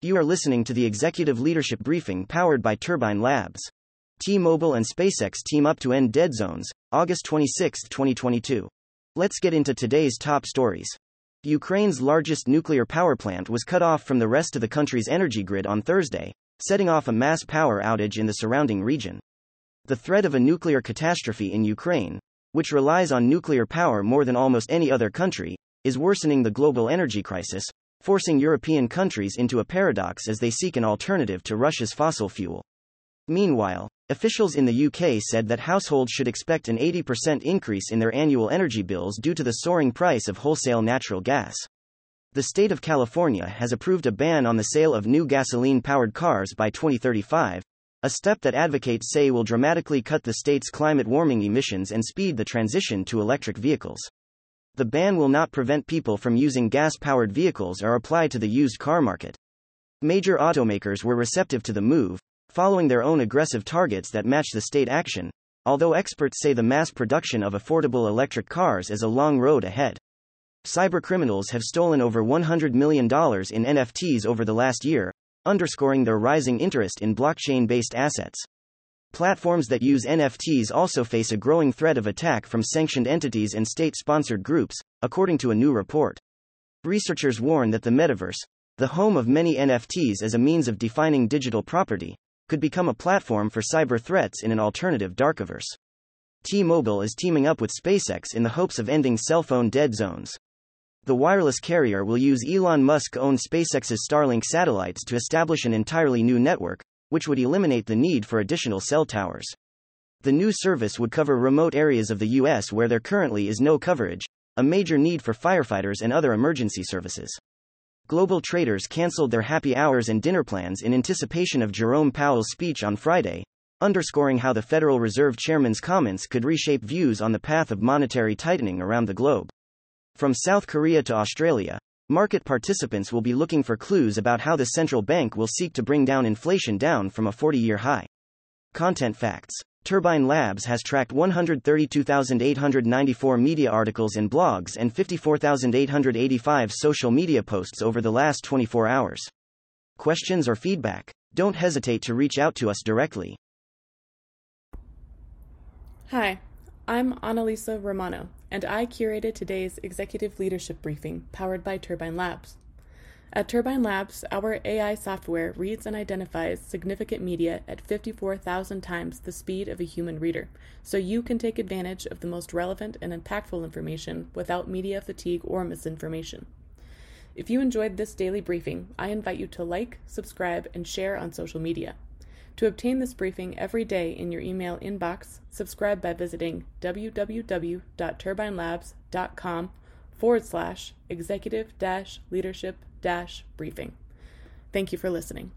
You are listening to the Executive Leadership Briefing powered by Turbine Labs. T Mobile and SpaceX team up to end dead zones, August 26, 2022. Let's get into today's top stories. Ukraine's largest nuclear power plant was cut off from the rest of the country's energy grid on Thursday, setting off a mass power outage in the surrounding region. The threat of a nuclear catastrophe in Ukraine, which relies on nuclear power more than almost any other country, is worsening the global energy crisis, forcing European countries into a paradox as they seek an alternative to Russia's fossil fuel. Meanwhile, officials in the UK said that households should expect an 80% increase in their annual energy bills due to the soaring price of wholesale natural gas. The state of California has approved a ban on the sale of new gasoline powered cars by 2035, a step that advocates say will dramatically cut the state's climate warming emissions and speed the transition to electric vehicles. The ban will not prevent people from using gas powered vehicles or apply to the used car market. Major automakers were receptive to the move, following their own aggressive targets that match the state action, although experts say the mass production of affordable electric cars is a long road ahead. Cybercriminals have stolen over $100 million in NFTs over the last year, underscoring their rising interest in blockchain based assets. Platforms that use NFTs also face a growing threat of attack from sanctioned entities and state sponsored groups, according to a new report. Researchers warn that the metaverse, the home of many NFTs as a means of defining digital property, could become a platform for cyber threats in an alternative darkiverse. T Mobile is teaming up with SpaceX in the hopes of ending cell phone dead zones. The wireless carrier will use Elon Musk owned SpaceX's Starlink satellites to establish an entirely new network, which would eliminate the need for additional cell towers. The new service would cover remote areas of the U.S. where there currently is no coverage, a major need for firefighters and other emergency services. Global traders canceled their happy hours and dinner plans in anticipation of Jerome Powell's speech on Friday, underscoring how the Federal Reserve Chairman's comments could reshape views on the path of monetary tightening around the globe. From South Korea to Australia, Market participants will be looking for clues about how the central bank will seek to bring down inflation down from a 40 year high. Content facts Turbine Labs has tracked 132,894 media articles and blogs and 54,885 social media posts over the last 24 hours. Questions or feedback? Don't hesitate to reach out to us directly. Hi, I'm Annalisa Romano, and I curated today's executive leadership briefing powered by Turbine Labs. At Turbine Labs, our AI software reads and identifies significant media at 54,000 times the speed of a human reader, so you can take advantage of the most relevant and impactful information without media fatigue or misinformation. If you enjoyed this daily briefing, I invite you to like, subscribe, and share on social media. To obtain this briefing every day in your email inbox, subscribe by visiting www.turbinelabs.com forward slash executive leadership briefing. Thank you for listening.